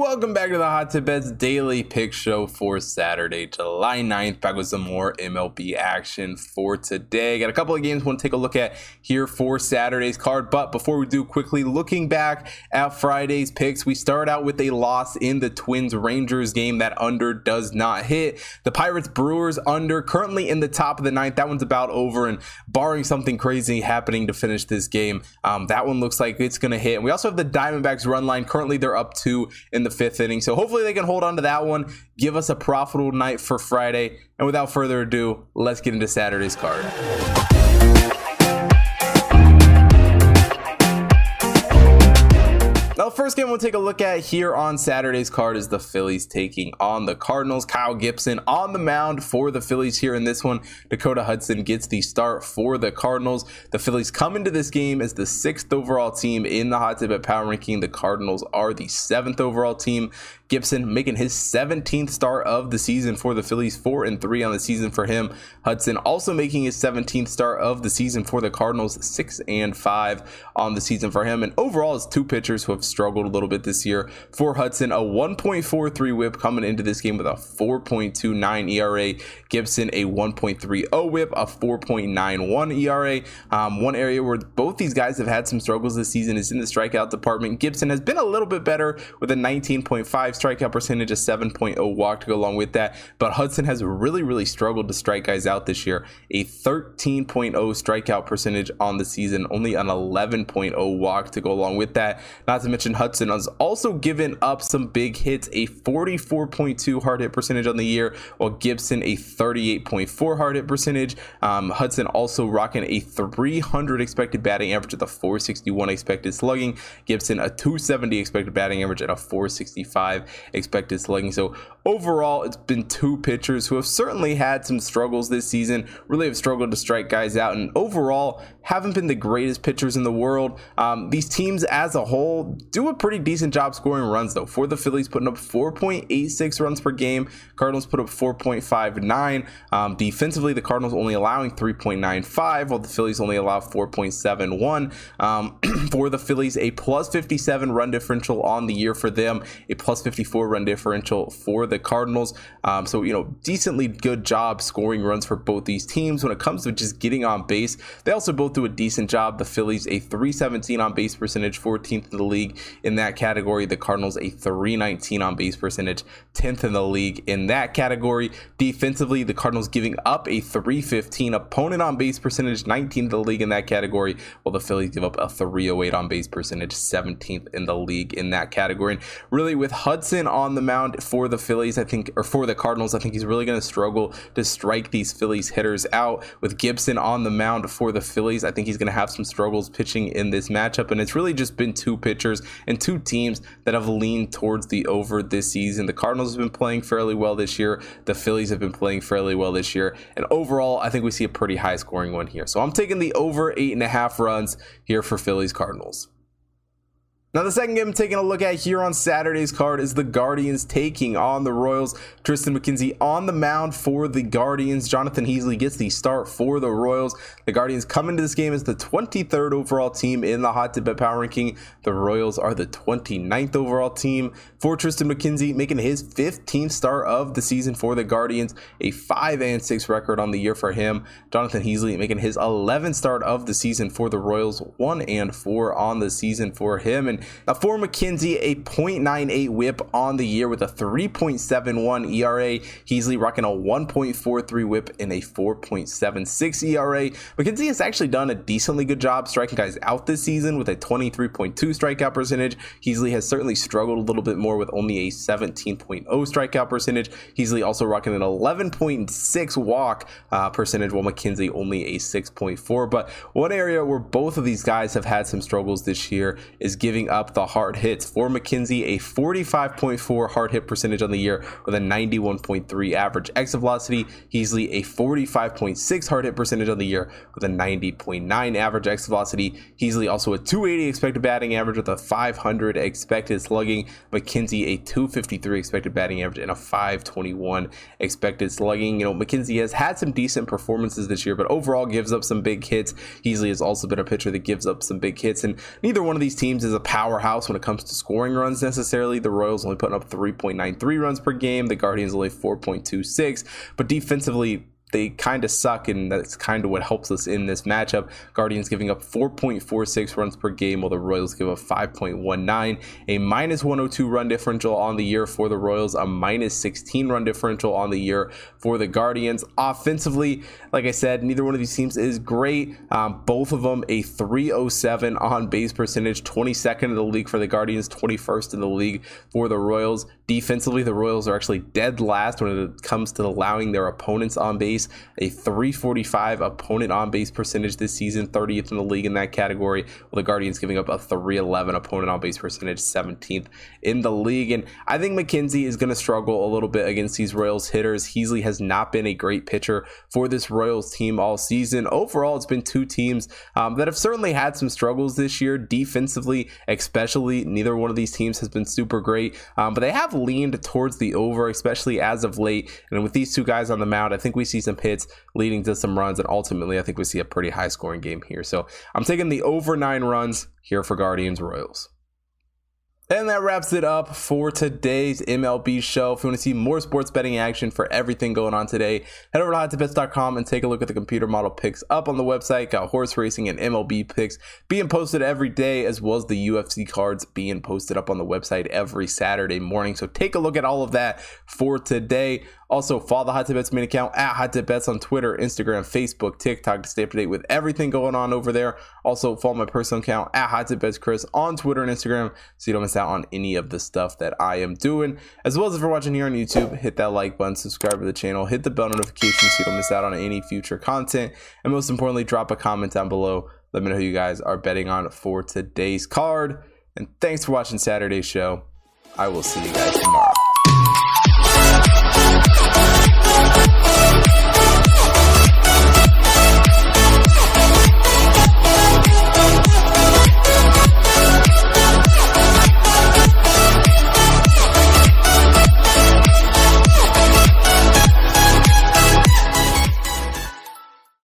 Welcome back to the Hot Tip Bets Daily Pick Show for Saturday, July 9th. Back with some more MLB action for today. Got a couple of games I want to take a look at here for Saturday's card. But before we do, quickly looking back at Friday's picks, we start out with a loss in the Twins Rangers game. That under does not hit. The Pirates Brewers under currently in the top of the ninth. That one's about over. And barring something crazy happening to finish this game, um, that one looks like it's going to hit. And we also have the Diamondbacks run line. Currently, they're up two in the fifth inning. So hopefully they can hold on to that one, give us a profitable night for Friday. And without further ado, let's get into Saturday's card. The first game we'll take a look at here on Saturday's card is the Phillies taking on the Cardinals. Kyle Gibson on the mound for the Phillies here in this one. Dakota Hudson gets the start for the Cardinals. The Phillies come into this game as the sixth overall team in the Hot Tip at Power Ranking. The Cardinals are the seventh overall team. Gibson making his 17th start of the season for the Phillies, 4 and 3 on the season for him. Hudson also making his 17th start of the season for the Cardinals, 6 and 5 on the season for him. And overall, it's two pitchers who have a little bit this year. For Hudson, a 1.43 whip coming into this game with a 4.29 ERA. Gibson, a 1.30 whip, a 4.91 ERA. Um, one area where both these guys have had some struggles this season is in the strikeout department. Gibson has been a little bit better with a 19.5 strikeout percentage, a 7.0 walk to go along with that. But Hudson has really, really struggled to strike guys out this year. A 13.0 strikeout percentage on the season, only an 11.0 walk to go along with that. Not to mention, Hudson has also given up some big hits, a 44.2 hard hit percentage on the year, while Gibson a 38.4 hard hit percentage. Um, Hudson also rocking a 300 expected batting average with a 461 expected slugging. Gibson a 270 expected batting average and a 465 expected slugging. So overall, it's been two pitchers who have certainly had some struggles this season, really have struggled to strike guys out, and overall haven't been the greatest pitchers in the world. Um, these teams as a whole do a pretty decent job scoring runs, though. For the Phillies, putting up 4.86 runs per game, Cardinals put up 4.59. Um, defensively, the Cardinals only allowing 3.95, while the Phillies only allow 4.71. Um, for the Phillies, a plus 57 run differential on the year for them, a plus 54 run differential for the Cardinals. Um, so, you know, decently good job scoring runs for both these teams. When it comes to just getting on base, they also both do a decent job. The Phillies, a 317 on base percentage, 14th in the league in that category. The Cardinals, a 319 on base percentage, 10th in the league in that category. Defensively, the Cardinals giving up a 315 opponent on base percentage, 19th in the league in that category, while the Phillies give up a 308 on base percentage, 17th in the league in that category. And really, with Hudson on the mound for the Phillies, I think, or for the Cardinals, I think he's really going to struggle to strike these Phillies hitters out. With Gibson on the mound for the Phillies, I think he's going to have some struggles pitching in this matchup. And it's really just been two pitchers and two teams that have leaned towards the over this season. The Cardinals have been playing fairly well this year. The Phillies have been playing fairly well this year. And overall, I think we see a pretty high scoring one here. So I'm taking the over eight and a half runs here for Phillies Cardinals. Now, the second game I'm taking a look at here on Saturday's card is the Guardians taking on the Royals. Triston McKenzie on the mound for the Guardians. Jonathan Heasley gets the start for the Royals. The Guardians come into this game as the 23rd overall team in the Hot Bet Power Ranking. The Royals are the 29th overall team. For Triston McKenzie, making his 15th start of the season for the Guardians, a 5 and 6 record on the year for him. Jonathan Heasley making his 11th start of the season for the Royals, 1 and 4 on the season for him. And now for McKenzie, a 0.98 whip on the year with a 3.71 ERA. Heasley rocking a 1.43 whip and a 4.76 ERA. McKenzie has actually done a decently good job striking guys out this season with a 23.2 strikeout percentage. Heasley has certainly struggled a little bit more with only a 17.0 strikeout percentage. Heasley also rocking an 11.6 walk uh, percentage, while McKenzie only a 6.4. But one area where both of these guys have had some struggles this year is giving up the hard hits. For McKenzie, a 45.4 hard hit percentage on the year with a 91.3 average exit velocity. Heasley, a 45.6 hard hit percentage on the year with a 90.9 average exit velocity. Heasley also a 280 expected batting average with a 500 expected slugging. McKenzie, a 253 expected batting average and a 521 expected slugging. You know, McKenzie has had some decent performances this year, but overall gives up some big hits. Heasley has also been a pitcher that gives up some big hits, and neither one of these teams is a power powerhouse when it comes to scoring runs necessarily. The Royals only putting up 3.93 runs per game. The Guardians only 4.26. But defensively, they kind of suck, and that's kind of what helps us in this matchup. Guardians giving up 4.46 runs per game, while the Royals give up 5.19. A minus 102 run differential on the year for the Royals, a minus 16 run differential on the year for the Guardians. Offensively, like I said, neither one of these teams is great. Um, both of them a 307 on base percentage, 22nd in the league for the Guardians, 21st in the league for the Royals. Defensively, the Royals are actually dead last when it comes to allowing their opponents on base. A 345 opponent on base percentage this season, 30th in the league in that category. While the Guardians giving up a 311 opponent on base percentage, 17th in the league. And I think McKenzie is going to struggle a little bit against these Royals hitters. Heasley has not been a great pitcher for this Royals team all season. Overall, it's been two teams um, that have certainly had some struggles this year, defensively, especially. Neither one of these teams has been super great, um, but they have leaned towards the over, especially as of late. And with these two guys on the mound, I think we see some hits leading to some runs. And ultimately, I think we see a pretty high scoring game here. So I'm taking the over nine runs here for Guardians Royals. And that wraps it up for today's MLB show. If you want to see more sports betting action for everything going on today, head over to hottipbets.com and take a look at the computer model picks up on the website. Got horse racing and MLB picks being posted every day, as well as the UFC cards being posted up on the website every Saturday morning. So take a look at all of that for today. Also, follow the Hot Tip Bets main account at Hot Tip Bets on Twitter, Instagram, Facebook, TikTok to stay up to date with everything going on over there. Also, follow my personal account at Hot Tip Bets Chris on Twitter and Instagram so you don't miss out on any of the stuff that I am doing. As well as if you're watching here on YouTube, hit that like button, subscribe to the channel, hit the bell notification so you don't miss out on any future content. And most importantly, drop a comment down below. Let me know who you guys are betting on for today's card. And thanks for watching Saturday's show. I will see you guys tomorrow.